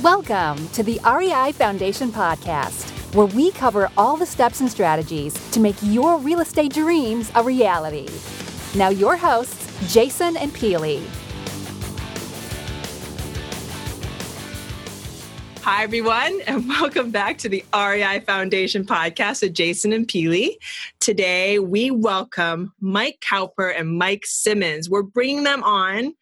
Welcome to the REI Foundation Podcast, where we cover all the steps and strategies to make your real estate dreams a reality. Now, your hosts, Jason and Pili. Hi, everyone, and welcome back to the REI Foundation podcast with Jason and Pili. Today, we welcome Mike Cowper and Mike Simmons. We're bringing them on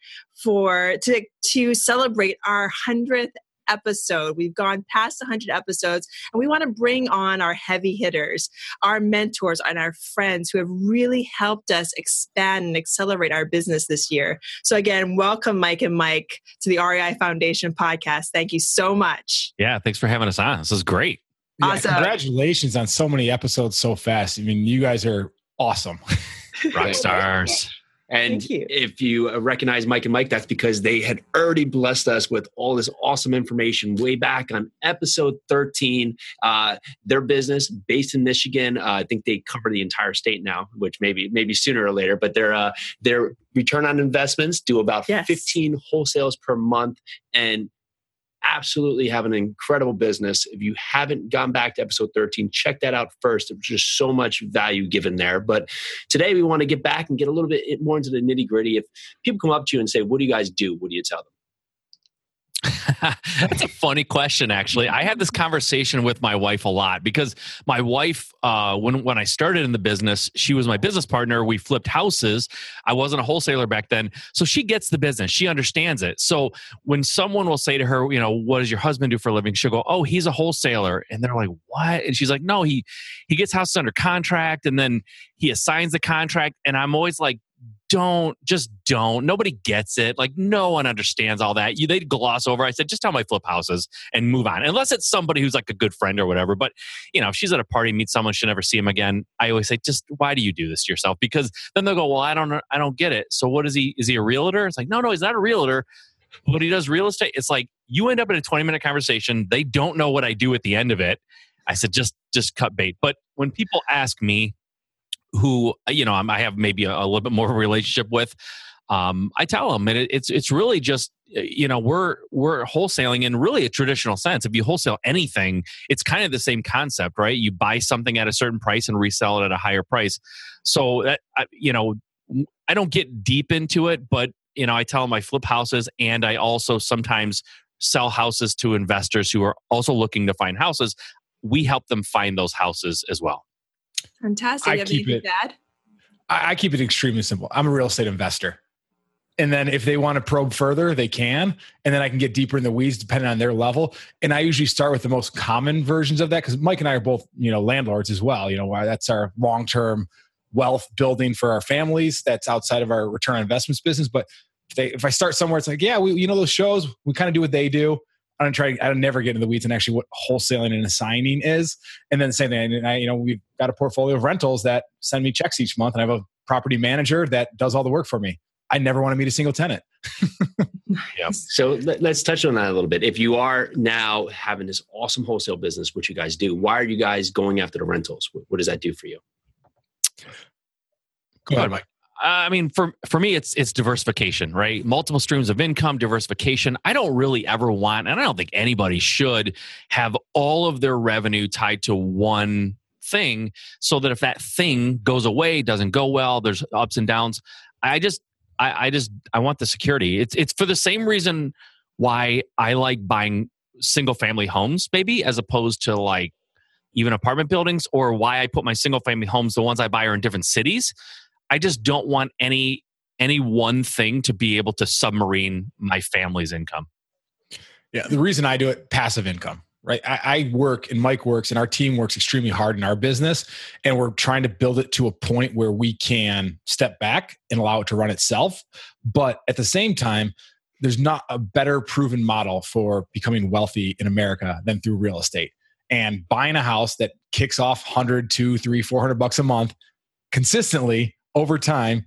for to, to celebrate our 100th episode. We've gone past 100 episodes, and we want to bring on our heavy hitters, our mentors, and our friends who have really helped us expand and accelerate our business this year. So, again, welcome, Mike and Mike, to the REI Foundation podcast. Thank you so much. Yeah, thanks for having us on. This is great. Yeah, Awesome. Congratulations on so many episodes so fast. I mean, you guys are awesome. Rock stars. And you. if you uh, recognize Mike and Mike, that's because they had already blessed us with all this awesome information way back on episode 13. Uh, their business based in Michigan, uh, I think they cover the entire state now, which maybe maybe sooner or later. But their uh, their return on investments do about Yes. 15 wholesales per month, and absolutely have an incredible business. If you haven't gone back to episode 13, check that out first. There's just so much value given there. But today we want to get back and get a little bit more into the nitty gritty. If people come up to you and say, What do you guys do? What do you tell them? That's a funny question, actually. I had this conversation with my wife a lot because my wife, uh, when when I started in the business, she was my business partner. We flipped houses. I wasn't a wholesaler back then, so she gets the business. She understands it. So when someone will say to her, you know, what does your husband do for a living? She'll go, oh, he's a wholesaler, and they're like, what? And she's like, no, he he gets houses under contract, and then he assigns the contract. And I'm always like, don't just don't. Nobody gets it. Like no one understands all that. You they gloss over. I said just tell my flip houses and move on unless it's somebody who's like a good friend or whatever. But you know if she's at a party meets someone she'll never see him again. I always say just why do you do this to yourself? Because then they'll go well i don't i don't get it. So what is he is he a realtor? It's like no no he's not a realtor but he does real estate. It's like you end up in a 20 minute conversation. They don't know what i do at the end of it. I said just just cut bait. But when people ask me who you know I'm- have maybe a, a little bit more of a relationship with. Um, I tell them, and it, it's it's really just uh, you know we're we're wholesaling in really a traditional sense. If you wholesale anything, it's kind of the same concept, right? You buy something at a certain price and resell it at a higher price. So that you know, I don't get deep into it, but you know, I tell them I flip houses, and I also sometimes sell houses to investors who are also looking to find houses. We help them find those houses as well. Fantastic. I have keep it-? I, I keep it extremely simple. I'm a real estate investor. And then if they want to probe further, they can. And then I can get deeper in the weeds depending on their level. And I usually start with the most common versions of that because Mike and I are both, you know, landlords as well. You know, why that's our long term wealth building for our families. That's outside of our return on investments business. But if, they, if I start somewhere, it's like, yeah, we, you know, those shows, we kind of do what they do. I don't try. I don't never get into the weeds and actually what wholesaling and assigning is. And then the same thing. And I, you know, we've got a portfolio of rentals that send me checks each month, and I have a property manager that does all the work for me. I never want to meet a single tenant. Yeah. So let, us touch on that a little bit. If you are now having this awesome wholesale business, which you guys do, why are you guys going after the rentals? What, what does that do for you? Go ahead, Mike. I mean, for for me, it's it's diversification, right? Multiple streams of income, diversification. I don't really ever want, and I don't think anybody should have all of their revenue tied to one thing, so that if that thing goes away, doesn't go well, there's ups and downs. I just, I, I just, I want the security. It's it's for the same reason why I like buying single family homes, maybe as opposed to like even apartment buildings, or why I put my single family homes, the ones I buy, are in different cities. I just don't want any any one thing to be able to submarine my family's income. Yeah, the reason I do it, passive income, right? I, I work and Mike works and our team works extremely hard in our business, and we're trying to build it to a point where we can step back and allow it to run itself. But at the same time, there's not a better proven model for becoming wealthy in America than through real estate. And buying a house that kicks off 100, 2, 3, 400 bucks a month consistently over time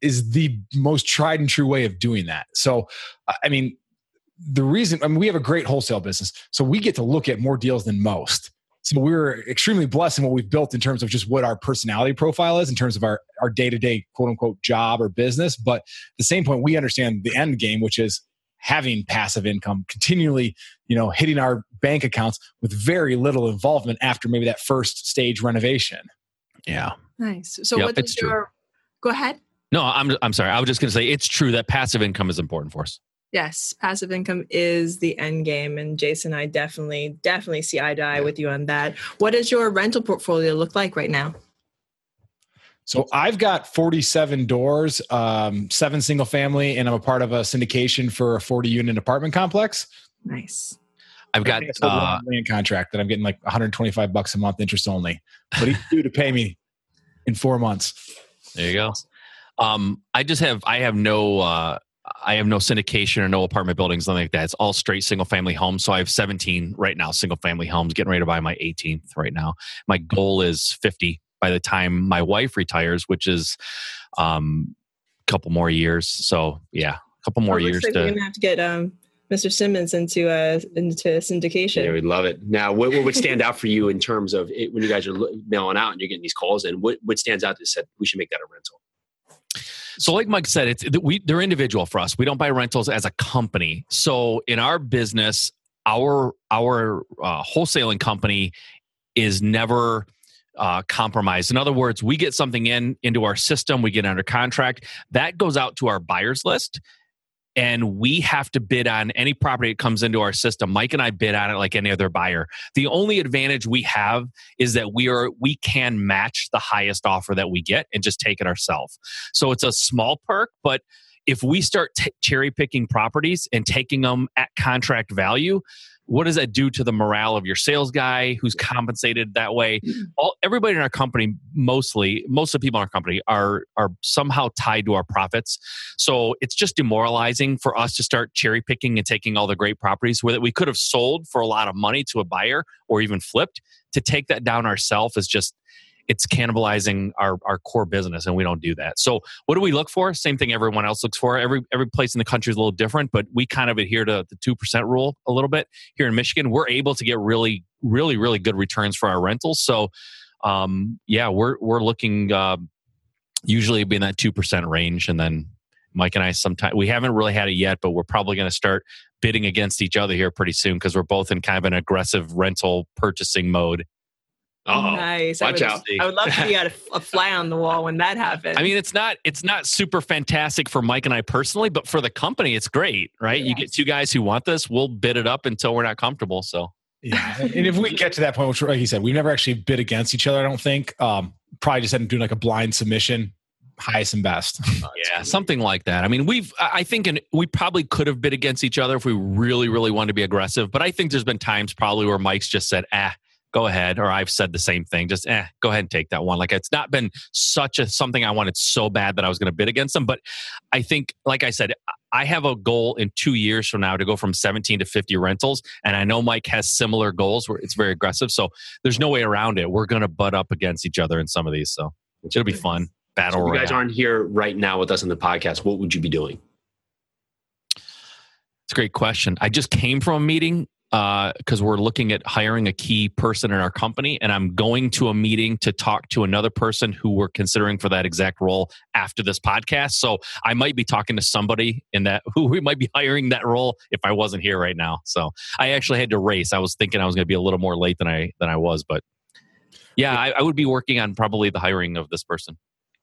is the most tried and true way of doing that. So, uh, I mean, the reason I mean we have a great wholesale business, so we get to look at more deals than most. So we're extremely blessed in what we've built in terms of just what our personality profile is in terms of our our day to day quote unquote job or business. But at the same point, we understand the end game, which is having passive income continually, you know, hitting our bank accounts with very little involvement after maybe that first stage renovation. Yeah. Nice. So Yep, what it's is true. Your go ahead? No, I'm I'm sorry. I was just going to say it's true that passive income is important for us. Yes, passive income is the end game, and Jason I definitely, definitely see eye to eye with you on that. What does your rental portfolio look like right now? So I've got 47 doors, um, seven single family, and I'm a part of a syndication for a 40 unit apartment complex. Nice. I've got a uh, long land contract that I'm getting like 125 bucks a month interest only, but he's due to pay me in four months. There you go. Um, I just have I have no uh, I have no syndication or no apartment buildings, nothing like that. It's all straight single family homes. So I have 17 right now, single family homes, getting ready to buy my 18th right now. My goal is 50 by the time my wife retires, which is um, a couple more years. So yeah, a couple more years like to gonna have to get um, Mr. Simmons into uh, into syndication. Yeah, we'd love it. Now, what, what would stand out for you in terms of it, when you guys are mailing out and you're getting these calls in? What, what stands out that said we should make that a rental? So, like Mike said, it's we they're individual for us. We don't buy rentals as a company. So, in our business, our our uh, wholesaling company is never uh, compromised. In other words, we get something in into our system, we get under contract, that goes out to our buyers list, and we have to bid on any property that comes into our system. Mike and I bid on it like any other buyer. The only advantage we have is that we are we can match the highest offer that we get and just take it ourselves. So it's a small perk, but if we start t- cherry picking properties and taking them at contract value, what does that do to the morale of your sales guy who's compensated that way? Mm-hmm. All everybody in our company, mostly most of the people in our company are are somehow tied to our profits. So it's just demoralizing for us to start cherry picking and taking all the great properties where that we could have sold for a lot of money to a buyer or even flipped. To take that down ourselves is just it's cannibalizing our, our core business and we don't do that. So what do we look for? Same thing everyone else looks for. Every every place in the country is a little different but we kind of adhere to the 2% rule a little bit. Here in michigan we're able to get really really really good returns for our rentals. So um, yeah we're we're looking uh, usually be in that 2% range and then mike and i sometimes we haven't really had it yet but we're probably going to start bidding against each other here pretty soon because we're both in kind of an aggressive rental purchasing mode Uh-oh. Nice. Watch I would, out. I would love to be a, a fly on the wall when that happens. I mean, it's not it's not super fantastic for Mike and I personally, but for the company, it's great, right? You get two guys who want this, we'll bid it up until we're not comfortable. So Yeah, and if we get to that point, which like you said, we've never actually bid against each other. I don't think. Um, probably just end up doing like a blind submission, highest and best. yeah, something like that. I mean, we've I I think in, we probably could have bid against each other if we really really wanted to be aggressive, but I think there's been times probably where Mike's just said, "Ah, go ahead," or I've said the same thing, just eh, go ahead and take that one. Like it's not been such a something I wanted so bad that I was going to bid against them, but I think, like I said, I have a goal in two years from now to go from 17 to 50 rentals. And I know Mike has similar goals where it's very aggressive. So there's no way around it. We're going to butt up against each other in some of these. So it'll be fun. Battle So if you guys aren't here right now with us in the podcast, what would you be doing? It's a great question. I just came from a meeting because we're looking at hiring a key person in our company, and I'm going to a meeting to talk to another person who we're considering for that exact role after this podcast. So I might be talking to somebody in that who we might be hiring that role if I wasn't here right now. So I actually had to race. I was thinking I was going to be a little more late than I than I was, but yeah, I, I would be working on probably the hiring of this person.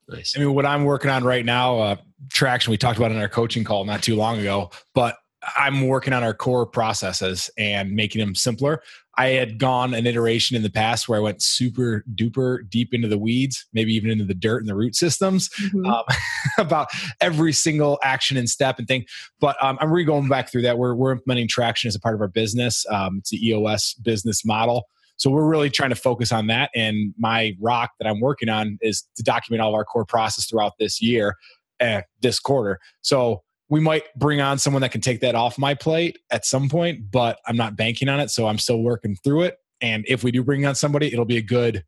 Nice. I mean, what I'm working on right now, uh, traction. We talked about in our coaching call not too long ago, but I'm working on our core processes and making them simpler. I had gone an iteration in the past where I went super duper deep into the weeds, maybe even into the dirt and the root systems Mhm. um, about every single action and step and thing. But um, I'm really going back through that. We're, we're implementing traction as a part of our business. Um, it's the EOS business model. So we're really trying to focus on that. And my rock that I'm working on is to document all of our core process throughout this year, uh, this quarter. So we might bring on someone that can take that off my plate at some point, but I'm not banking on it. So I'm still working through it. And if we do bring on somebody, it'll be a good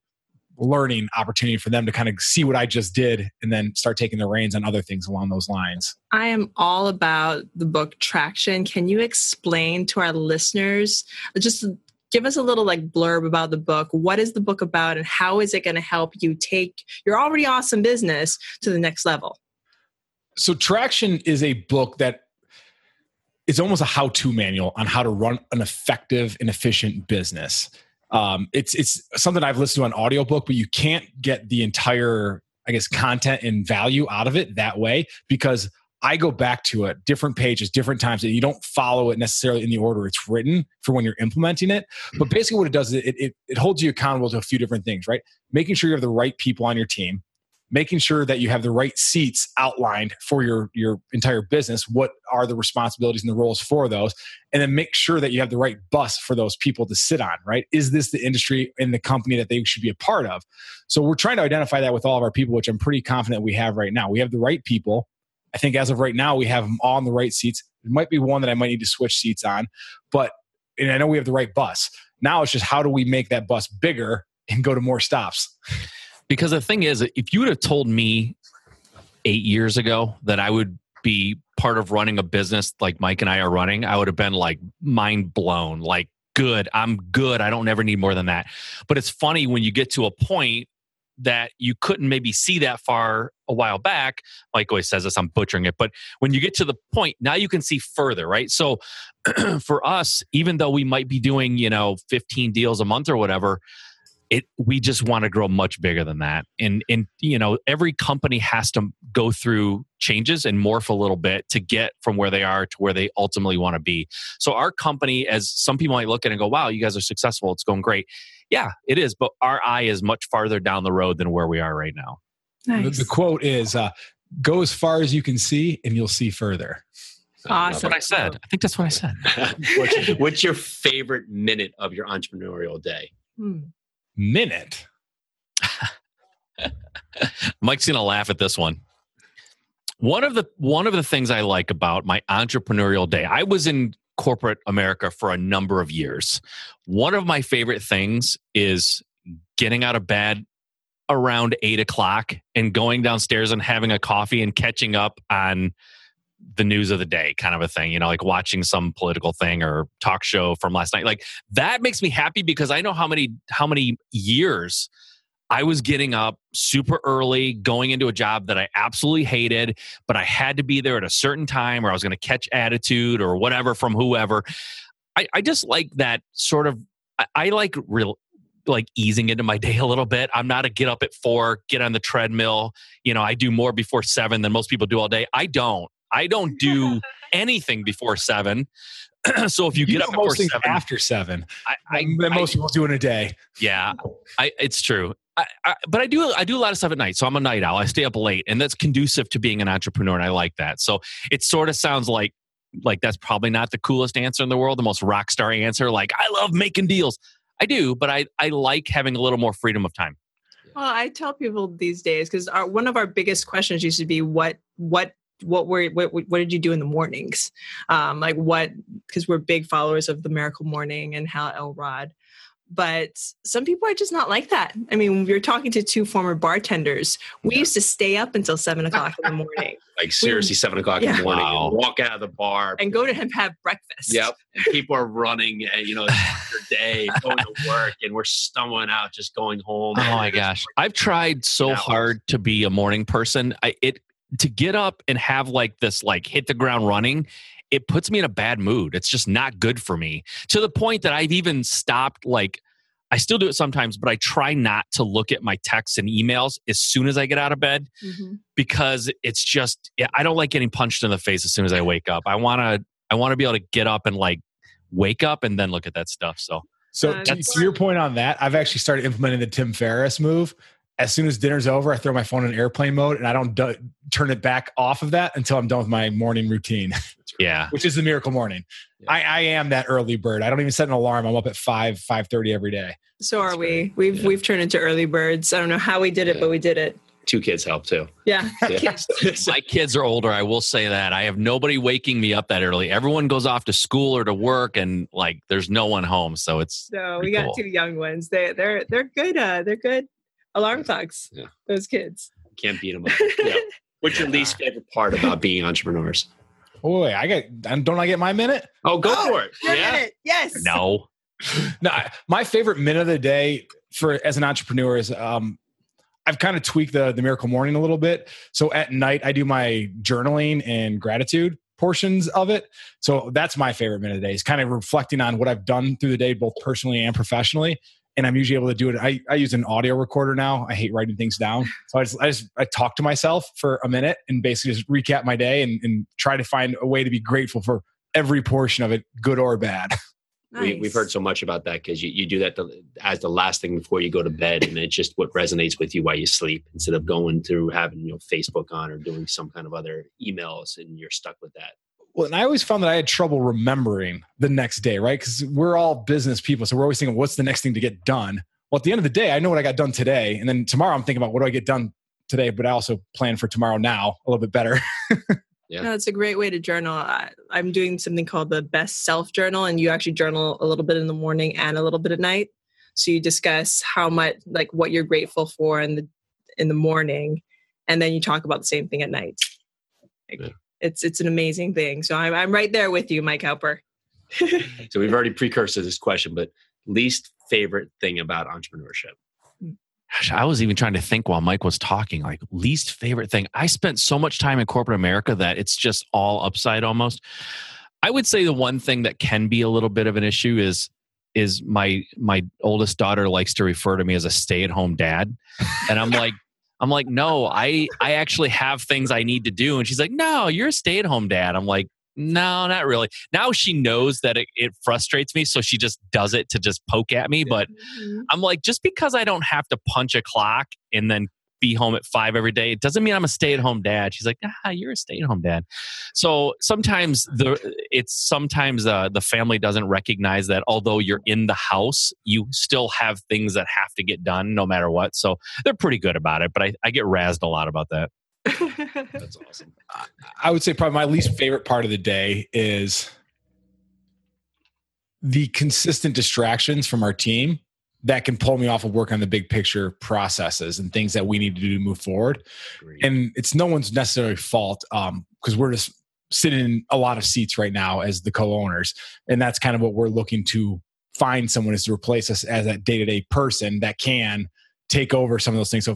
learning opportunity for them to kind of see what I just did and then start taking the reins on other things along those lines. I am all about the book Traction. Can you explain to our listeners, just give us a little like blurb about the book? What is the book about and how is it going to help you take your already awesome business to the next level? So traction is a book that it's almost a how-to manual on how to run an effective and efficient business. Um, it's it's something I've listened to on audiobook, but you can't get the entire, I guess, content and value out of it that way because I go back to it, different pages, different times, and you don't follow it necessarily in the order it's written for when you're implementing it. But Mm-hmm. basically, what it does is it, it, it holds you accountable to a few different things, right? Making sure you have the right people on your team, making sure that you have the right seats outlined for your your entire business. What are the responsibilities and the roles for those? And then make sure that you have the right bus for those people to sit on, right? Is this the industry and the company that they should be a part of? So we're trying to identify that with all of our people, which I'm pretty confident we have right now. We have the right people. I think as of right now, we have them all in the right seats. There might be one that I might need to switch seats on, but and I know we have the right bus. Now it's just how do we make that bus bigger and go to more stops? Because the thing is, if you would have told me eight years ago that I would be part of running a business like Mike and I are running, I would have been like mind blown. Like, good, I'm good. I don't ever need more than that. But it's funny when you get to a point that you couldn't maybe see that far a while back. Mike always says this, I'm butchering it. But when you get to the point, now you can see further, right? So for us, even though we might be doing, you know, 15 deals a month or whatever, it we just want to grow much bigger than that and and you know every company has to go through changes and morph a little bit to get from where they are to where they ultimately want to be so our company as some people might look at it and go wow you guys are successful it's going great yeah it is but our eye is much farther down the road than where we are right now The, Nice. the quote is uh, go as far as you can see and you'll see further. that's Awesome. what i said i think that's what i said what's, what's your favorite minute of your entrepreneurial day? Hmm. Minute. Mike's gonna laugh at this one. One of the one of the things I like about my entrepreneurial day, I was in corporate America for a number of years. One of my favorite things is getting out of bed around eight o'clock and going downstairs and having a coffee and catching up on the news of the day kind of a thing you know like watching some political thing or talk show from last night like that makes me happy because i know how many how many years I was getting up super early, going into a job that I absolutely hated, but I had to be there at a certain time or I was going to catch attitude or whatever from whoever. I, I just like that sort of, I, I like real, like easing into my day a little bit. I'm not a get up at four, get on the treadmill. You know, I do more before seven than most people do all day. I don't. I don't do anything before seven. so if you, You get up before seven, after seven. I, I, than I- most people do in a day. yeah, I, it's true. I, I, but I do I do a lot of stuff at night, so I'm a night owl. I stay up late, and that's conducive to being an entrepreneur, and I like that. So it sort of sounds like like that's probably not the coolest answer in the world, the most rock star answer. Like I love making deals. I do, but I I like having a little more freedom of time. Well, I tell people these days because our one of our biggest questions used to be what what what were what, what did you do in the mornings? Um, like what because we're big followers of the Miracle Morning and Hal Elrod. But some people are just not like that. I mean, we were talking to two former bartenders. We used to stay up until seven o'clock in the morning Like seriously, seven o'clock in the morning, Wow. walk out of the bar. and go to him have breakfast. Yep. And people are running, and you know, it's their day, going to work, and we're stumbling out, just going home. Oh my gosh. I've tried so Hours. hard to be a morning person. I it to get up and have like this like hit the ground running, it puts me in a bad mood. It's just not good for me. To the point that I've even stopped like I still do it sometimes, but I try not to look at my texts and emails as soon as I get out of bed Mhm. because it's just yeah, I don't like getting punched in the face as soon as I wake up. I want to I want to be able to get up and like wake up and then look at that stuff. So So to, that's- to your point on that, I've actually started implementing the Tim Ferriss move. As soon as dinner's over, I throw my phone in airplane mode and I don't do, turn it back off of that until I'm done with my morning routine, yeah. which is the miracle morning. Yeah. I, I am that early bird. I don't even set an alarm. I'm up at five, five thirty every day. So are That's we. great. We've Yeah. we've turned into early birds. I don't know how we did it, Yeah. but we did it. Two kids help too. Yeah. Yeah. My kids are older. I will say that. I have nobody waking me up that early. Everyone goes off to school or to work, and like there's no one home. So it's So we got cool. two young ones. They they're they're good. Uh, they're good alarm clocks. Yeah. Those kids. Can't beat them up. Yeah. What's your least favorite part about being entrepreneurs? Boy, I got. Don't I get my minute? Oh, go Oh, for it. You're Yeah. in it. Yes. no. No, my favorite minute of the day for as an entrepreneur is um, I've kind of tweaked the the miracle morning a little bit. So at night I do my journaling and gratitude. portions of it. So that's my favorite minute of the day is kind of reflecting on what I've done through the day, both personally and professionally. And I'm usually able to do it. I, I use an audio recorder now. I hate writing things down. So I just, I just I talk to myself for a minute and basically just recap my day and, and try to find a way to be grateful for every portion of it, good or bad. Nice. We, have heard so much about that because you, you do that to, as the last thing before you go to bed, and it's just what resonates with you while you sleep instead of going through having you know Facebook on or doing some kind of other emails, and you're stuck with that. Well, and I always found that I had trouble remembering the next day, right? Because we're all business people, so we're always thinking, "What's the next thing to get done?" Well, at the end of the day, I know what I got done today, and then tomorrow I'm thinking about what do I get done today, but I also plan for tomorrow now a little bit better. Yeah. No, it's a great way to journal. I, am doing something called the best self journal, and you actually journal a little bit in the morning and a little bit at night. So you discuss how much, like, what you're grateful for in the in the morning, and then you talk about the same thing at night. Like, yeah. It's it's an amazing thing. So I'm I'm right there with you, Mike Cowper. so we've already precursed this question, but least favorite thing about entrepreneurship. Hmm. Gosh, I was even trying to think while Mike was talking, like least favorite thing. I spent so much time in corporate America that it's just all upside almost. I would say the one thing that can be a little bit of an issue is is my my oldest daughter likes to refer to me as a stay-at-home dad. And I'm like I'm like, "No, I I actually have things I need to do." And she's like, "No, you're a stay-at-home dad." I'm like, no, not really. Now she knows that it, it, frustrates me, so she just does it to just poke at me. But mm-hmm. I'm like, just because I don't have to punch a clock and then be home at five every day, it doesn't mean I'm a stay at home dad. She's like, ah, you're a stay at home dad. So sometimes the it's sometimes uh, the family doesn't recognize that although you're in the house, you still have things that have to get done no matter what. So they're pretty good about it, but I, I get razzed a lot about that. That's awesome. I would say probably my least favorite part of the day is the consistent distractions from our team that can pull me off of work on the big picture processes and things that we need to do to move forward. Great. And it's no one's necessarily fault because um, we're just sitting in a lot of seats right now as the co-owners, and that's kind of what we're looking to find someone is to replace us as that day-to-day person that can take over some of those things. So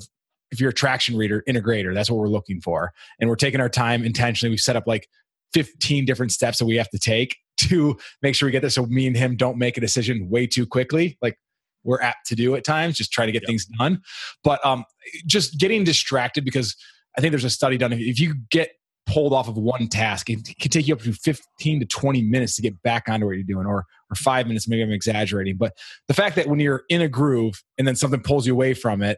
if you're a traction reader integrator that's what we're looking for and we're taking our time intentionally we've set up like 15 different steps that we have to take to make sure we get there so me and him don't make a decision way too quickly like we're apt to do at times just try to get yep. things done but um just getting distracted because i think there's a study done if you get pulled off of one task it can take you up to 15 to 20 minutes to get back onto what you're doing or or five minutes maybe i'm exaggerating but the fact that when you're in a groove and then something pulls you away from it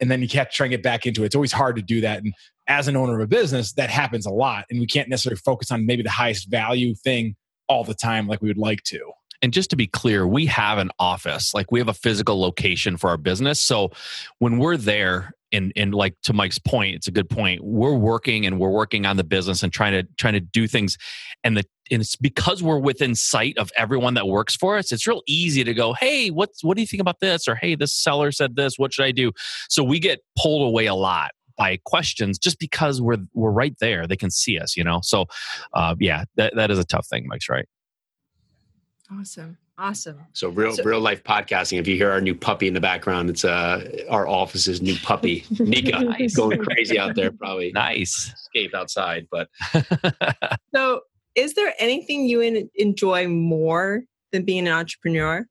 and then you have to try and get back into it. It's always hard to do that. And as an owner of a business, that happens a lot. And we can't necessarily focus on maybe the highest value thing all the time like we would like to. And just to be clear, we have an office, like we have a physical location for our business. So when we're there, and and like to Mike's point, it's a good point. We're working and we're working on the business and trying to trying to do things, and the and it's because we're within sight of everyone that works for us. It's real easy to go, hey, what's what do you think about this? Or hey, this seller said this. What should I do? So we get pulled away a lot by questions just because we're we're right there. They can see us, you know. So uh, yeah, that that is a tough thing. Mike's right. Awesome. Awesome. So real so, real life podcasting. If you hear our new puppy in the background, it's uh our office's new puppy, Nika, nice. going crazy out there. Probably nice escape outside, but so is there anything you enjoy more than being an entrepreneur?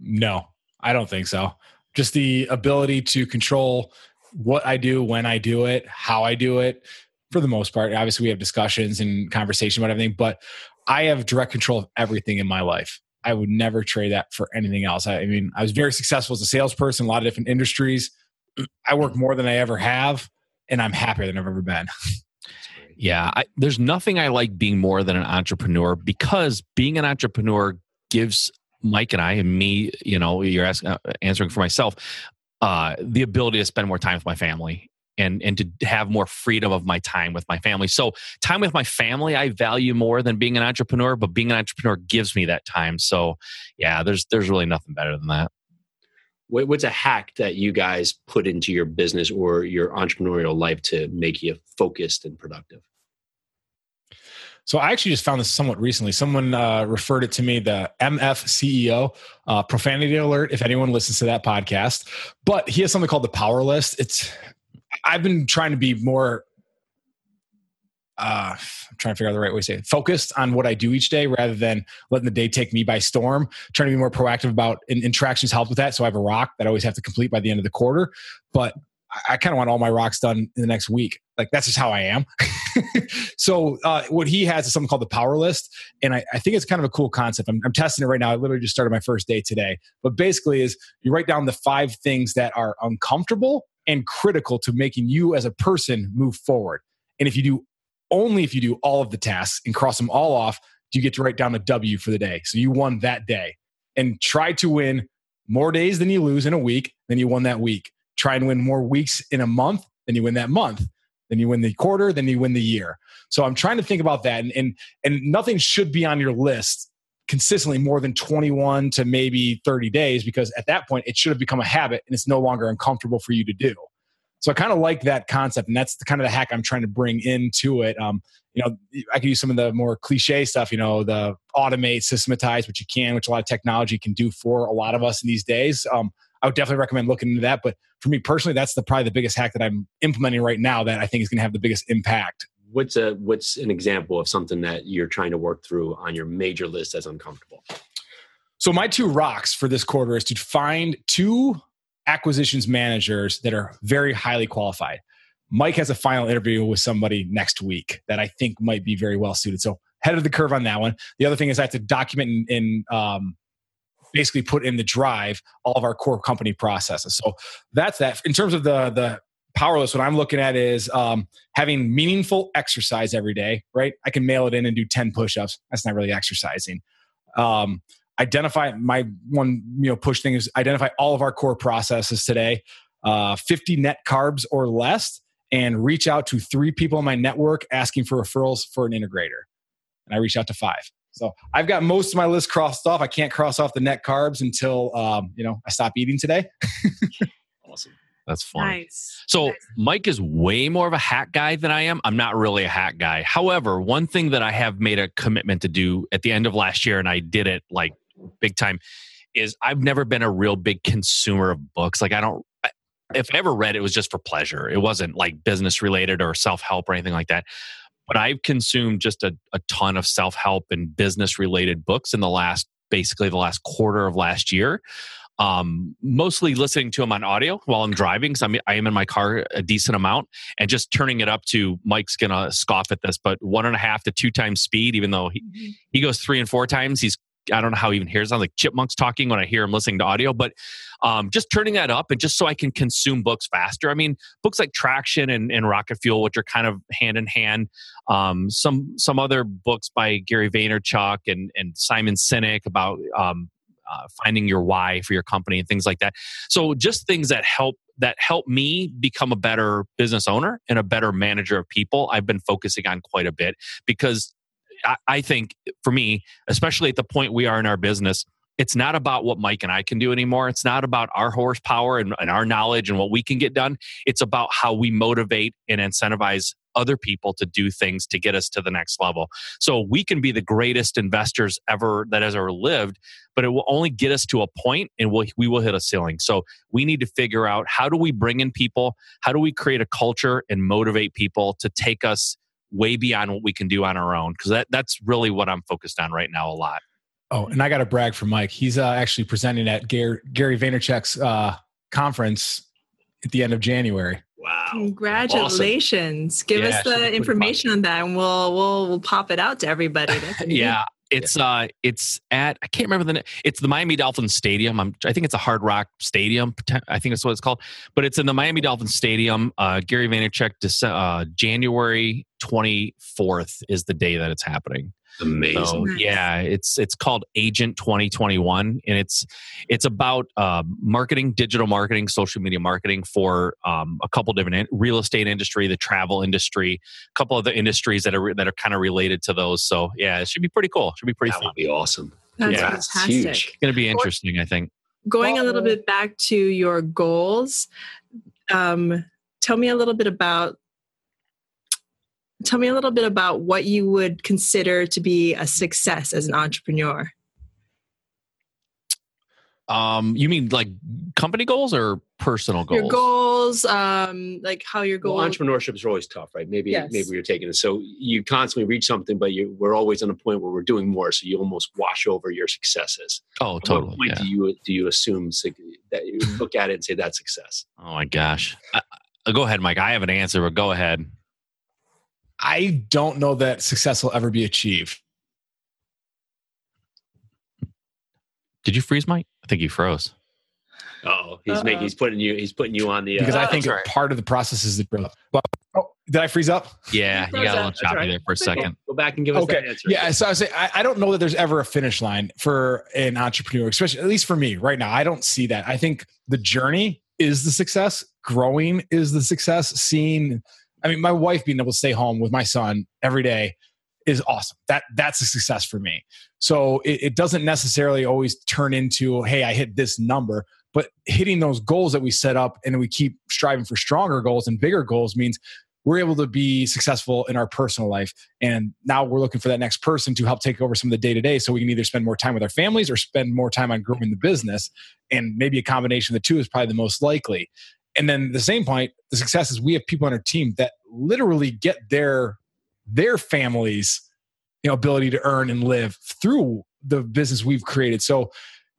No, I don't think so. Just the ability to control what I do, when I do it, how I do it. For the most part, obviously, we have discussions and conversation about everything, but I have direct control of everything in my life. I would never trade that for anything else. I, I mean, I was very successful as a salesperson, a lot of different industries. I work more than I ever have, and I'm happier than I've ever been. Yeah, I, there's nothing I like being more than an entrepreneur because being an entrepreneur gives Mike and I and me, you know, you're asking, uh, answering for myself, uh, the ability to spend more time with my family and and to have more freedom of my time with my family. So time with my family I value more than being an entrepreneur, but being an entrepreneur gives me that time. So yeah, there's there's really nothing better than that. What's a hack that you guys put into your business or your entrepreneurial life to make you focused and productive? So I actually just found this somewhat recently. Someone uh, referred it to me, the MF CEO, uh, profanity alert. If anyone listens to that podcast, but he has something called the Power List. It's I've been trying to be more uh, I'm trying to figure out the right way to say it, focused on what I do each day rather than letting the day take me by storm. Trying to be more proactive about and interactions help with that. So I have a rock that I always have to complete by the end of the quarter. But I, I kind of want all my rocks done in the next week. Like that's just how I am. so uh, what he has is something called the power list, and I, I think it's kind of a cool concept. I'm, I'm testing it right now. I literally just started my first day today. But basically, is you write down the five things that are uncomfortable and critical to making you as a person move forward. And if you do only if you do all of the tasks and cross them all off, do you get to write down a W for the day. So you won that day. And try to win more days than you lose in a week than you won that week. Try and win more weeks in a month than you win that month. Then you win the quarter, then you win the year. So I'm trying to think about that. And and, and nothing should be on your list consistently more than 21 to maybe 30 days because at that point it should have become a habit and it's no longer uncomfortable for you to do. So I kind of like that concept, and that's the kind of the hack I'm trying to bring into it. Um, you know, I can use some of the more cliche stuff. You know, the automate, systematize, which you can, which a lot of technology can do for a lot of us in these days. Um, I would definitely recommend looking into that. But for me personally, that's the probably the biggest hack that I'm implementing right now that I think is going to have the biggest impact. What's a what's an example of something that you're trying to work through on your major list as uncomfortable? So my two rocks for this quarter is to find two acquisitions managers that are very highly qualified. Mike has a final interview with somebody next week that I think might be very well suited. So head of the curve on that one. The other thing is I have to document and, um, basically put in the drive all of our core company processes. So that's that. In terms of the the power list, what I'm looking at is um, having meaningful exercise every day. Right, I can mail it in and do 10 push-ups. That's not really exercising. Um, identify my one you know push thing is identify all of our core processes today uh, 50 net carbs or less and reach out to three people in my network asking for referrals for an integrator and i reached out to five so i've got most of my list crossed off i can't cross off the net carbs until um, you know i stop eating today awesome that's fun. Nice. So Nice. Mike is way more of a hat guy than I am. I'm not really a hat guy. However, one thing that I have made a commitment to do at the end of last year, and I did it like big time, is I've never been a real big consumer of books. Like I don't. If I ever read, it was just for pleasure. It wasn't like business related or self help or anything like that. But I've consumed just a, a ton of self help and business related books in the last basically the last quarter of last year um, mostly listening to them on audio while I'm driving. So I'm, I am in my car a decent amount and just turning it up to Mike's gonna scoff at this, but one and a half to two times speed, even though he, he goes three and four times. He's, I don't know how he even hears. Sounds like chipmunks talking when I hear him listening to audio, but um, just turning that up and just so I can consume books faster. I mean, books like Traction and, and Rocket Fuel, which are kind of hand in hand. Um, some some other books by Gary Vaynerchuk and and Simon Sinek about um, uh, finding your why for your company and things like that. So just things that help that help me become a better business owner and a better manager of people. I've been focusing on quite a bit because I, I think for me, especially at the point we are in our business, it's not about what Mike and I can do anymore. It's not about our horsepower and, and our knowledge and what we can get done. It's about how we motivate and incentivize other people to do things to get us to the next level. So we can be the greatest investors ever that has ever lived, but it will only get us to a point and we'll, we will hit a ceiling. So we need to figure out how do we bring in people? How do we create a culture and motivate people to take us way beyond what we can do on our own? Because that, that's really what I'm focused on right now a lot. Oh, and I got to brag for Mike. He's uh, actually presenting at Gary, Gary Vaynerchuk's uh, conference at the end of January. Wow. Congratulations. Give Yeah, us the information on that and we'll we'll we'll pop it out to everybody. Yeah it's uh it's at i can't remember the name it's the miami dolphins stadium I'm, i think it's a hard rock stadium i think that's what it's called but it's in the miami dolphins stadium uh gary vaynerchuk Dece- uh january 24th is the day that it's happening Amazing. so yeah it's it's called agent 2021 and it's it's about uh, marketing digital marketing social media marketing for um, a couple different in- real estate industry the travel industry a couple of the industries that are that are kind of related to those. So yeah it should be pretty cool. Should be pretty that fun. would be awesome. That's Yeah, it's huge. it's going to be interesting i think. Going a little bit back to your goals, um, tell me a little bit about tell me a little bit about what you would consider to be a success as an entrepreneur. Um, you mean like company goals or personal goals? Your goals, um, like how your goals. Well, entrepreneurship is always tough, right? Maybe Yes. maybe you're taking it. So you constantly reach something, but you, we're always on a point where we're doing more. So you almost wash over your successes. Oh, At totally. what point yeah. do you do you assume that you look at it and say that's success? Oh my gosh. Uh, uh, go ahead, Mike. I have an answer, but go ahead. I don't know that success will ever be achieved. Did you freeze, Mike? I think you froze. Oh, he's Uh-oh. making he's putting you he's putting you on the uh, because I Oh, think that's right. part of the process is the growth. Well, oh, did I freeze up? Yeah, You you got a little up. Choppy right. there for a second. go back and give us Okay. that answer. Yeah, so I say I, I don't know that there's ever a finish line for an entrepreneur, especially at least for me right now. I don't see that. I think the journey is the success. Growing is the success. Seeing, I mean, my wife being able to stay home with my son every day is awesome. That that's a success for me. So it, it doesn't necessarily always turn into, hey, I hit this number, but hitting those goals that we set up and we keep striving for stronger goals and bigger goals means we're able to be successful in our personal life. And now we're looking for that next person to help take over some of the day to day so we can either spend more time with our families or spend more time on growing the business. And maybe a combination of the two is probably the most likely. And then the same point, the success is we have people on our team that literally get their their families you know ability to earn and live through the business we've created. So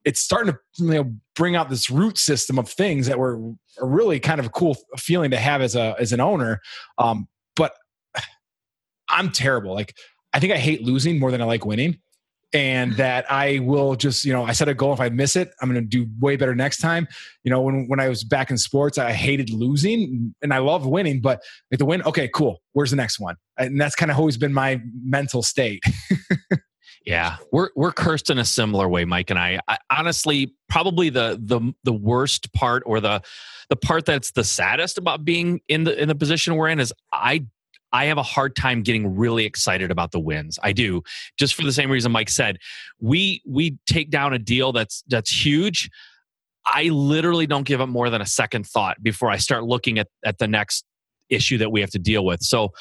it's starting to you know bring out this root system of things that were really kind of a cool feeling to have as a as an owner. Um, but I'm terrible. Like I think I hate losing more than I like winning. And that I will just, you know, I set a goal. If I miss it, I'm going to do way better next time. You know, when when I was back in sports, I hated losing and I love winning, but like the win, okay, cool. Where's the next one? And that's kind of always been my mental state. Yeah, we're we're cursed in a similar way, Mike and I. I honestly, probably the the the worst part or the the part that's the saddest about being in the in the position we're in is I I have a hard time getting really excited about the wins. I do, just for the same reason Mike said. We we take down a deal that's that's huge. I literally don't give it more than a second thought before I start looking at at the next issue that we have to deal with. So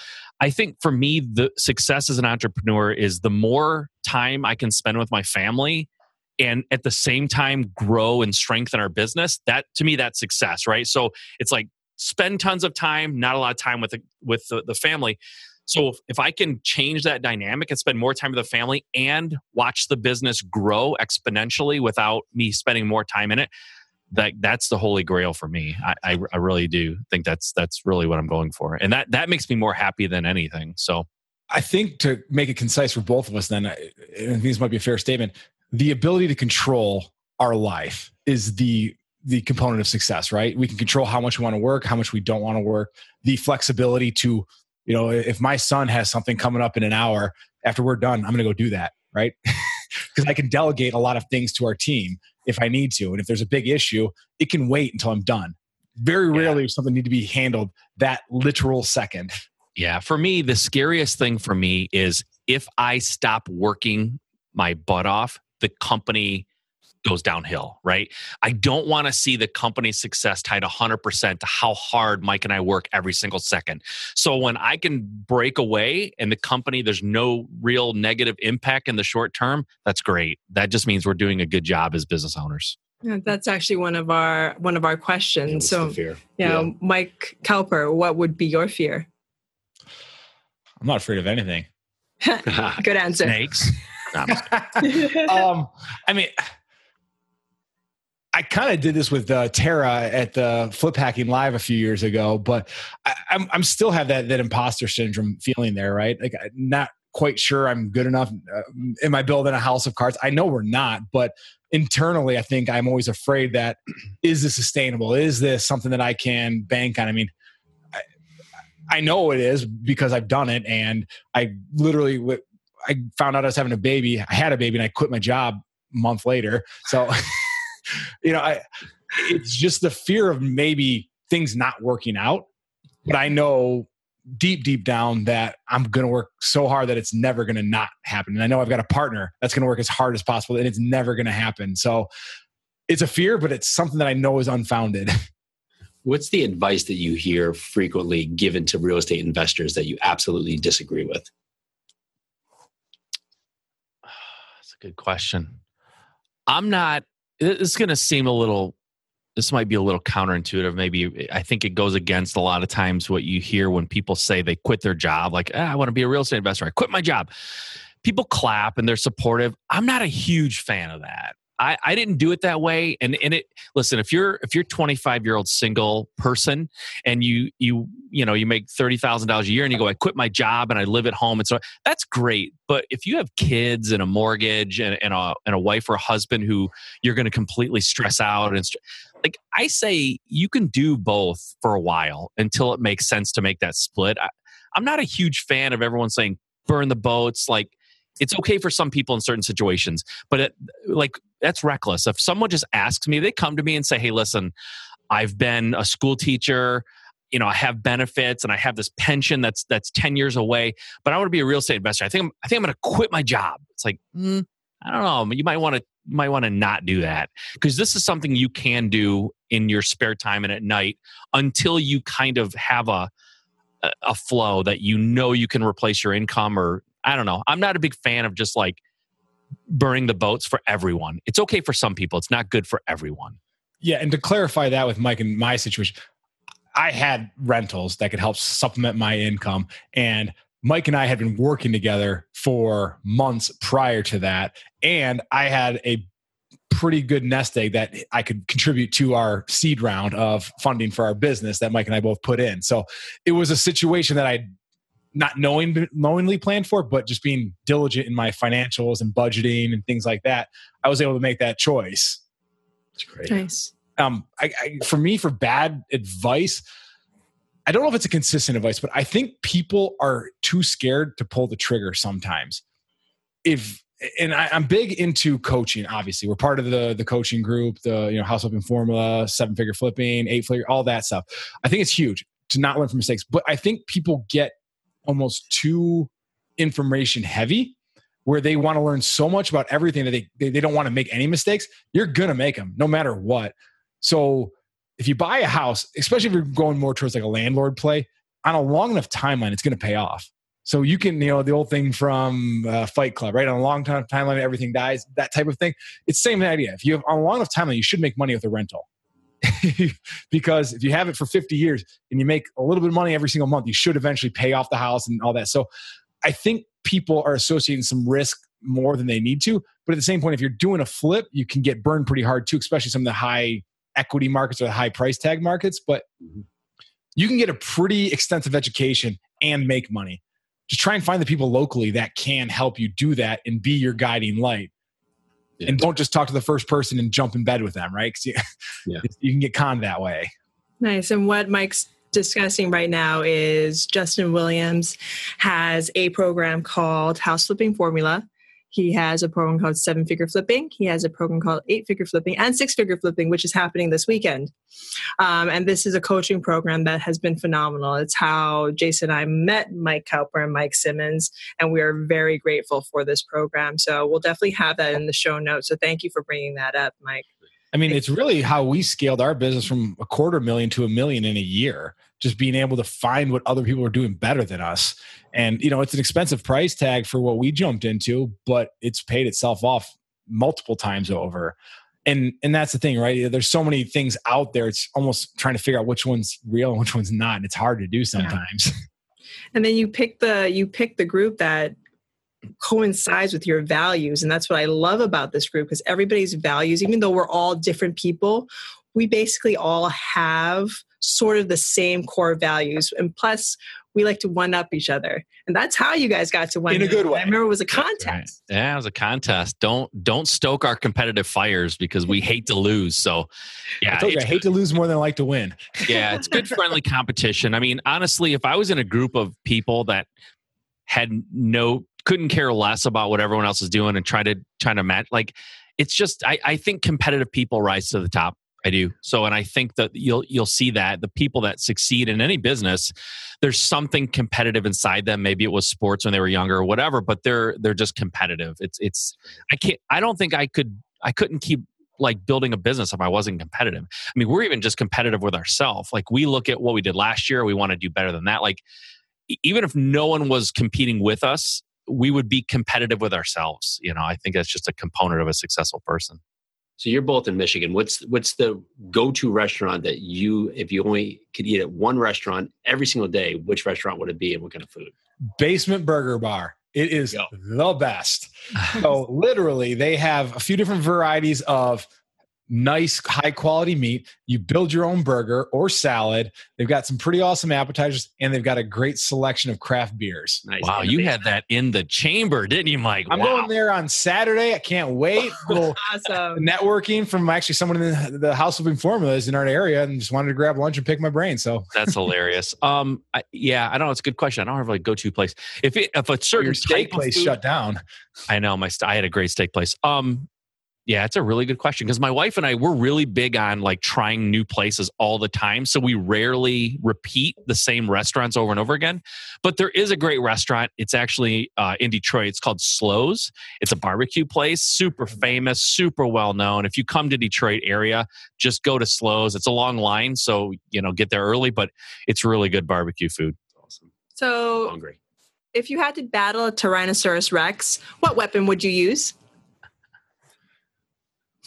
I think for me, the success as an entrepreneur is the more time I can spend with my family and at the same time grow and strengthen our business. That to me, that's success, right? So it's like spend tons of time, not a lot of time with the, with the, the family. So if, if I can change that dynamic and spend more time with the family and watch the business grow exponentially without me spending more time in it, that that's the holy grail for me. I, I, I really do think that's that's really what I'm going for, and that that makes me more happy than anything. So I think to make it concise for both of us, then, I I think this might be a fair statement. The ability to control our life is the the component of success, right? We can control how much we want to work, how much we don't want to work. The flexibility to, you know, if my son has something coming up in an hour after we're done, I'm going to go do that, right? Because I can delegate a lot of things to our team if I need to, and if there's a big issue, it can wait until I'm done. Very rarely does something need to be handled that literal second. Yeah, for me, the scariest thing for me is if I stop working my butt off, the company goes downhill, right? I don't want to see the company's success tied 100% to how hard Mike and I work every single second. So when I can break away and the company, there's no real negative impact in the short term, that's great. That just means we're doing a good job as business owners. Yeah, that's actually one of our one of our questions. What's so the fear? you know, Mike Cowper, what would be your fear? I'm not afraid of anything. Good answer. Snakes. No, I'm just um, I mean, I kind of did this with uh, Tarl at the Flip Hacking Live a few years ago, but I, I'm I'm still have that that imposter syndrome feeling there, right? Like not quite sure I'm good enough. Uh, am I building a house of cards? I know we're not, but internally, I think I'm always afraid that is this sustainable? Is this something that I can bank on? I mean. I, I know it is because I've done it, and I literally I found out I was having a baby. I had a baby and I quit my job a month later. So, you know, I it's just the fear of maybe things not working out. But I know deep, deep down that I'm going to work so hard that it's never going to not happen. And I know I've got a partner that's going to work as hard as possible and it's never going to happen. So it's a fear, but it's something that I know is unfounded. What's the advice that you hear frequently given to real estate investors that you absolutely disagree with? That's a good question. I'm not it's going to seem a little this might be a little counterintuitive maybe i think it goes against a lot of times what you hear when people say they quit their job like ah, i want to be a real estate investor i quit my job. People clap and they're supportive. I'm not a huge fan of that I, I didn't do it that way. And and it listen if you're if you're 25 year old single person and you you you know you make $30,000 a year and you go I quit my job and I live at home and so that's great. But if you have kids and a mortgage and, and a and a wife or a husband who you're going to completely stress out and like I say you can do both for a while until it makes sense to make that split. I, I'm not a huge fan of everyone saying burn the boats like it's okay for some people in certain situations but it, like that's reckless. If someone just asks me they come to me and say hey listen i've been a school teacher you know i have benefits and i have this pension that's that's 10 years away but i want to be a real estate investor. I think i'm i think i'm going to quit my job. It's like mm, i don't know. You might want to might want to not do that. Because this is something you can do in your spare time and at night until you kind of have a a flow that you know you can replace your income or I don't know. I'm not a big fan of just like burning the boats for everyone. It's okay for some people. It's not good for everyone. Yeah, and to clarify that with Mike and my situation, I had rentals that could help supplement my income and Mike and I had been working together for months prior to that and I had a pretty good nest egg that I could contribute to our seed round of funding for our business that Mike and I both put in. So it was a situation that I not knowing knowingly planned for, but just being diligent in my financials and budgeting and things like that, I was able to make that choice. That's great. Nice. Um, I, I, for me, for bad advice, I don't know if it's a consistent advice, but I think people are too scared to pull the trigger sometimes. If and I, am big into coaching. Obviously, we're part of the the coaching group, the you know house flipping formula, seven figure flipping, eight figure, all that stuff. I think it's huge to not learn from mistakes, but I think people get almost too information heavy where they want to learn so much about everything that they, they, they don't want to make any mistakes you're going to make them no matter what. So if you buy a house especially if you're going more towards like a landlord play on a long enough timeline it's going to pay off. So you can you know the old thing from uh, fight club right? On a long time timeline everything dies that type of thing. It's same idea. If you have on a long enough timeline you should make money with a rental because if you have it for 50 years and you make a little bit of money every single month, you should eventually pay off the house and all that. So I think people are associating some risk more than they need to. But at the same point, if you're doing a flip, you can get burned pretty hard too, especially some of the high equity markets or the high price tag markets. But mm-hmm. you can get a pretty extensive education and make money. Just try and find the people locally that can help you do that and be your guiding light yeah. and don't just talk to the first person and jump in bed with them, right? Because you, yeah. you can get conned that way. Nice. And what Mike's discussing right now is Justin Williams has a program called House Flipping Formula. He has a program called Seven Figure Flipping. He has a program called Eight Figure Flipping and Six Figure Flipping, which is happening this weekend. Um, and this is a coaching program that has been phenomenal. It's how Jason and I met Mike Cowper and Mike Simmons, and we are very grateful for this program. So we'll definitely have that in the show notes. So thank you for bringing that up, Mike. I mean, it's really how we scaled our business from a quarter million to a million in a year. Just being able to find what other people are doing better than us. And, you know, it's an expensive price tag for what we jumped into, but it's paid itself off multiple times over. And and that's the thing, right? There's so many things out there. It's almost trying to figure out which one's real and which one's not. And it's hard to do sometimes. Yeah. And then you pick the you pick the group that coincides with your values. And that's what I love about this group because everybody's values, even though we're all different people, we basically all have sort of the same core values. And plus, we like to one up each other. And that's how you guys got to one in a good way. I remember it was a contest. Right. Yeah, it was a contest. Don't don't stoke our competitive fires because we hate to lose. So yeah. I, you, I hate to lose more than I like to win. yeah, it's good friendly competition. I mean, honestly, if I was in a group of people that had no couldn't care less about what everyone else is doing and try to try to match like it's just I, I think competitive people rise to the top I do. So, and I think that you'll you'll see that the people that succeed in any business, there's something competitive inside them. Maybe it was sports when they were younger or whatever, but they're they're just competitive. It's it's I can't I don't think I could I couldn't keep like building a business if I wasn't competitive. I mean, we're even just competitive with ourselves. Like we look at what we did last year, we want to do better than that. Like even if no one was competing with us, we would be competitive with ourselves. You know, I think that's just a component of a successful person. So you're both in Michigan. What's what's the go-to restaurant that you, if you only could eat at one restaurant every single day, which restaurant would it be and what kind of food? Basement Burger Bar. It is Go. the best. So literally, they have a few different varieties of nice, high quality meat. You build your own burger or salad. They've got some pretty awesome appetizers, and they've got a great selection of craft beers. Nice. Wow, you had that in the chamber, didn't you, Mike? I'm wow. going there on Saturday. I can't wait. Little Awesome. networking from actually someone in the, the House of Formulas in our area, and just wanted to grab lunch and pick my brain. So That's hilarious. Um, I, yeah, I don't know. It's a good question. I don't have like go-to place. If it, if a certain your steak type of place food- shut down. I know my I had a great steak place. Um, yeah, it's a really good question because my wife and I we're really big on like trying new places all the time. So we rarely repeat the same restaurants over and over again. But there is a great restaurant. It's actually uh, in Detroit. It's called Slows. It's a barbecue place, super famous, super well known. If you come to Detroit area, just go to Slows. It's a long line, so you know get there early, but it's really good barbecue food. awesome. So, Hungry. if you had to battle a Tyrannosaurus Rex, what weapon would you use?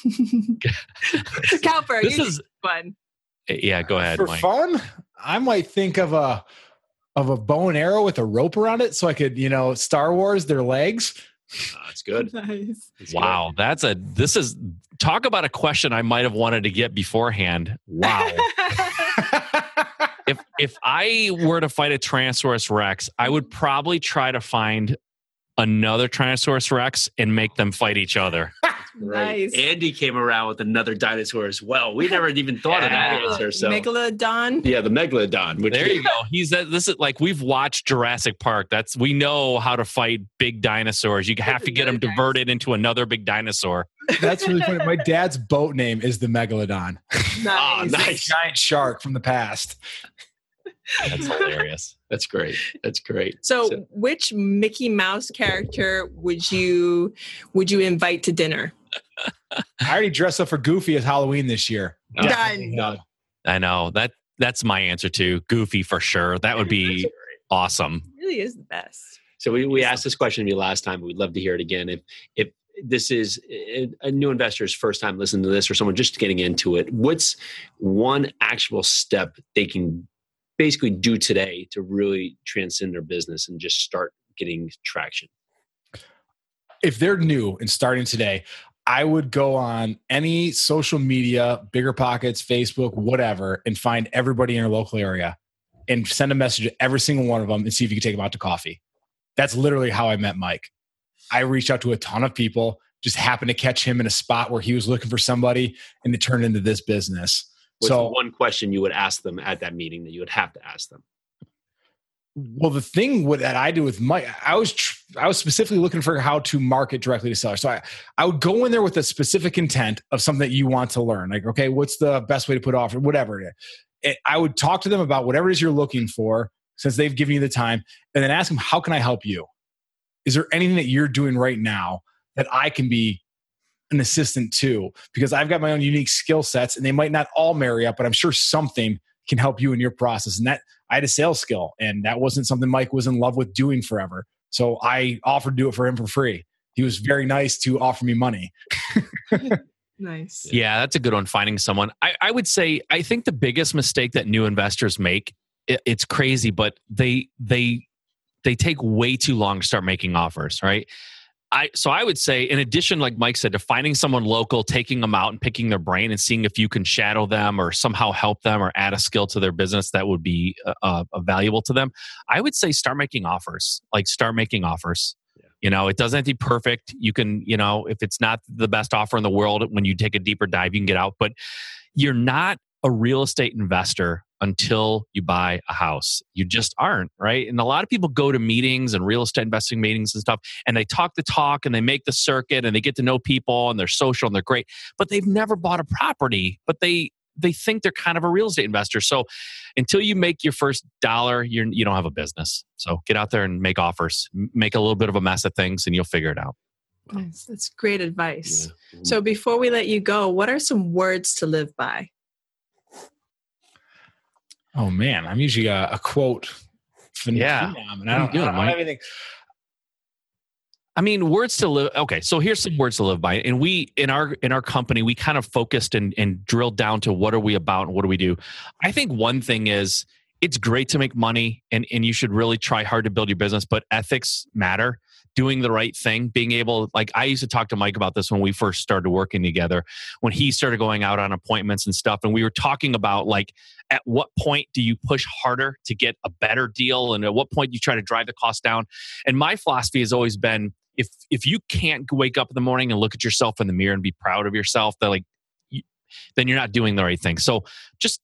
Cowper, This you is fun. yeah. Go ahead, For Mike. fun, I might think of a of a bow and arrow with a rope around it, so I could, you know, Star Wars their legs. Oh, that's good. Nice. That's Wow, that's a this is talk about a question I might have wanted to get beforehand. Wow. if if I were to fight a Tyrannosaurus Rex, I would probably try to find another Tyrannosaurus Rex and make them fight each other. Good. Right. Nice. Andy came around with another dinosaur as well. We never even thought of that Yeah. answer. So Megalodon. yeah, the megalodon. Which There you go. He's that this is like we've watched Jurassic Park. That's we know how to fight big dinosaurs. You have to get them diverted into another big dinosaur. That's really funny. My dad's boat name is the Megalodon, Ah, Nice. nice. giant shark from the past. That's hilarious. That's great. That's great. So, which Mickey Mouse character would you would you invite to dinner? I already dressed up for Goofy as Halloween this year. uh, Done. Done. I know that that's my answer too. Goofy for sure. That would be awesome. really is the best. So we, we asked this question of you last time. We'd love to hear it again. If if this is a- a new investor's first time listening to this, or someone just getting into it, what's one actual step they can basically do today to really transcend their business and just start getting traction? if they're new and starting today, I would go on any social media, bigger pockets, Facebook, whatever, and find everybody in your local area and send a message to every single one of them and see if you can take them out to coffee. That's literally how I met Mike. I reached out to a ton of people, just happened to catch him in a spot where he was looking for somebody, and it turned into this business. What's so one question you would ask them at that meeting that you would have to ask them? Well, the thing with, that I do with Mike, I was tr- I was specifically looking for how to market directly to sellers. So I, I would go in there with a specific intent of something that you want to learn. Like, okay, what's the best way to put offer, whatever it is. I would talk to them about whatever it is you're looking for, since they've given you the time, and then ask them, how can I help you? Is there anything that you're doing right now that I can be an assistant to? Because I've got my own unique skill sets, and they might not all marry up, but I'm sure something can help you in your process. And that I had a sales skill, and that wasn't something Mike was in love with doing forever. So I offered to do it for him for free. He was very nice to offer me money. Nice. Yeah, that's a good one. Finding someone. I, I would say I think the biggest mistake that new investors make. It, it's crazy, but they they they take way too long to start making offers. Right. I so I would say, in addition, like Mike said, to finding someone local, taking them out and picking their brain and seeing if you can shadow them or somehow help them or add a skill to their business that would be uh, uh, valuable to them. I would say start making offers. Like start making offers. You know, it doesn't have to be perfect. You can, you know, if it's not the best offer in the world, when you take a deeper dive, you can get out. But you're not a real estate investor until you buy a house. You just aren't, right? And a lot of people go to meetings and real estate investing meetings and stuff, and they talk the talk and they make the circuit and they get to know people and they're social and they're great, but they've never bought a property, but they they think they're kind of a real estate investor. So until you make your first dollar, you're you don't have a business. So get out there and make offers, make a little bit of a mess of things, and you'll figure it out. Nice. That's great advice. Yeah. So before we let you go, what are some words to live by? Oh man, I'm usually a, a quote. phen- Yeah. and I don't, doing, I don't have anything. I mean, words to live. Okay, so here's some words to live by, and we in our in our company we kind of focused and and drilled down to what are we about and what do we do. I think one thing is it's great to make money and and you should really try hard to build your business, but ethics matter. Doing the right thing, being able like I used to talk to Mike about this when we first started working together, when he started going out on appointments and stuff, and we were talking about like at what point do you push harder to get a better deal, and at what point you try to drive the cost down. And my philosophy has always been if if you can't wake up in the morning and look at yourself in the mirror and be proud of yourself that like then you're not doing the right thing so just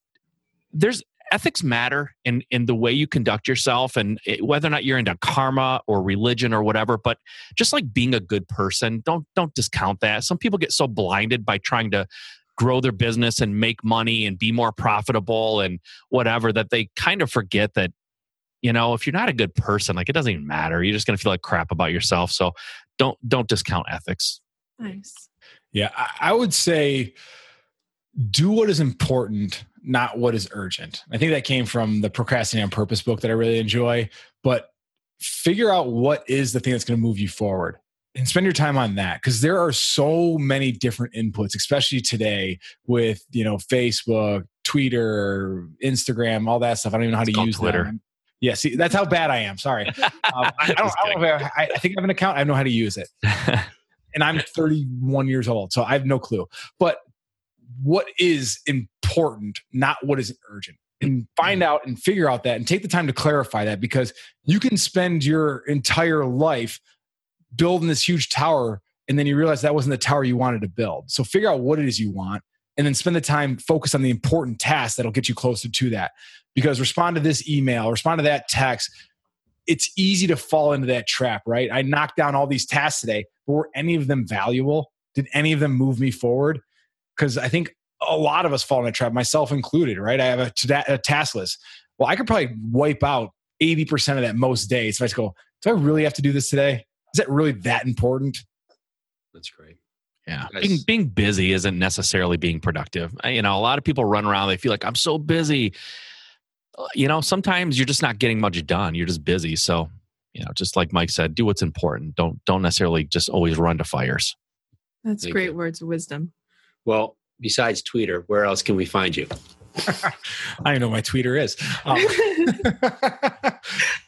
there's ethics matter in in the way you conduct yourself and it, whether or not you're into karma or religion or whatever but just like being a good person don't don't discount that. Some people get so blinded by trying to grow their business and make money and be more profitable and whatever that they kind of forget that you know if you're not a good person like it doesn't even matter. You're just going to feel like crap about yourself. So don't don't discount ethics. Nice. Yeah, I, I would say do what is important, not what is urgent. I think that came from the Procrastinate on Purpose book that I really enjoy. But figure out what is the thing that's going to move you forward and spend your time on that because there are so many different inputs especially today with you know facebook twitter instagram all that stuff i don't even know how It's to use Twitter. them. yeah see that's how bad i am sorry um, I, I, don't, I, don't I, I think i have an account i know how to use it and I'm 31 years old, so I have no clue. But what is important, not what is urgent. And mm-hmm. find out and figure out that and take the time to clarify that because you can spend your entire life building this huge tower and then you realize that wasn't the tower you wanted to build. So figure out what it is you want and then spend the time focus on the important tasks that'll get you closer to that. Because respond to this email, respond to that text. It's easy to fall into that trap, right? I knocked down all these tasks today, but were any of them valuable? Did any of them move me forward? Because I think a lot of us fall in a trap, myself included, right? I have a, task list. Well, I could probably wipe out 80% of that most days. If I just go, do I really have to do this today? Is that really that important? That's great. Yeah. Nice. Being being busy isn't necessarily being productive. You know, a lot of people run around, they feel like I'm so busy. Uh, You know, sometimes you're just not getting much done. You're just busy. So, you know, just like Mike said, do what's important. Don't don't necessarily just always run to fires. That's Thank great you. words of wisdom. Well, besides Twitter, where else can we find you? I don't know what my Twitter is. Um,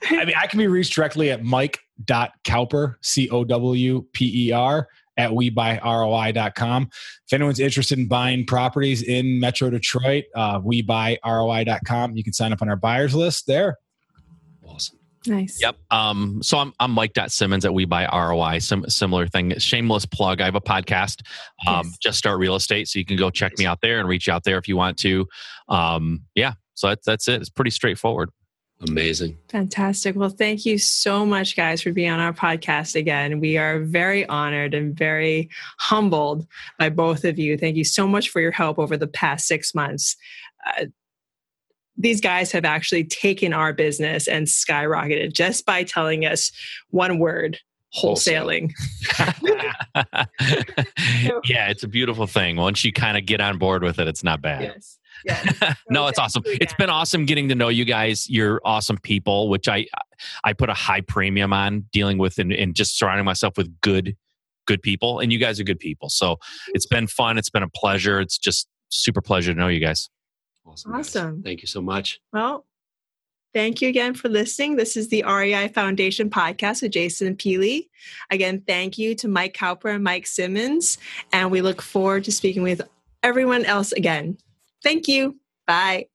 I mean, I can be reached directly at mike.cowper, C O W P E R, at webuyroi.com. If anyone's interested in buying properties in Metro Detroit, uh, webuyroi.com. You can sign up on our buyers list there. Awesome. nice. Yep. Um, so I'm I'm Mike Simmons at We Buy ROI. Sim, similar thing. Shameless plug. I have a podcast. Um, Yes. just start real estate. So you can go check me out there and reach out there if you want to. Um, yeah. So that's that's it. It's pretty straightforward. Amazing. Fantastic. Well, thank you so much, guys, for being on our podcast again. We are very honored and very humbled by both of you. Thank you so much for your help over the past six months. Uh, these guys have actually taken our business and skyrocketed just by telling us one word wholesaling. yeah, it's a beautiful thing. Once you kind of get on board with it, it's not bad. Yes. Yes. no, it's awesome. It's been awesome getting to know you guys. You're awesome people, which I I put a high premium on dealing with and, and just surrounding myself with good good people. And you guys are good people. So it's been fun. It's been a pleasure. It's just super pleasure to know you guys. Awesome. Awesome. Thank you so much. Well, thank you again for listening. This is the REI Foundation podcast with Jason Pili. Again, thank you to Mike Cowper and Mike Simmons. And we look forward to speaking with everyone else again. Thank you. Bye.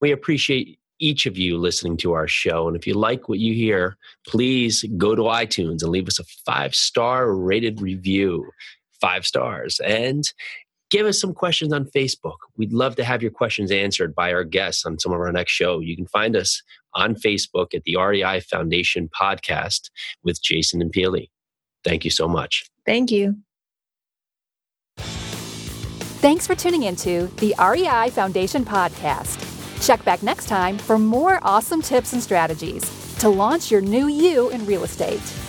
We appreciate each of you listening to our show. And if you like what you hear, please go to iTunes and leave us a five star rated review. Five stars. And give us some questions on Facebook. We'd love to have your questions answered by our guests on some of our next show. You can find us on Facebook at the REI Foundation Podcast with Jason and Pili. Thank you so much. Thank you. Thanks for tuning into the REI Foundation podcast. Check back next time for more awesome tips and strategies to launch your new you in real estate.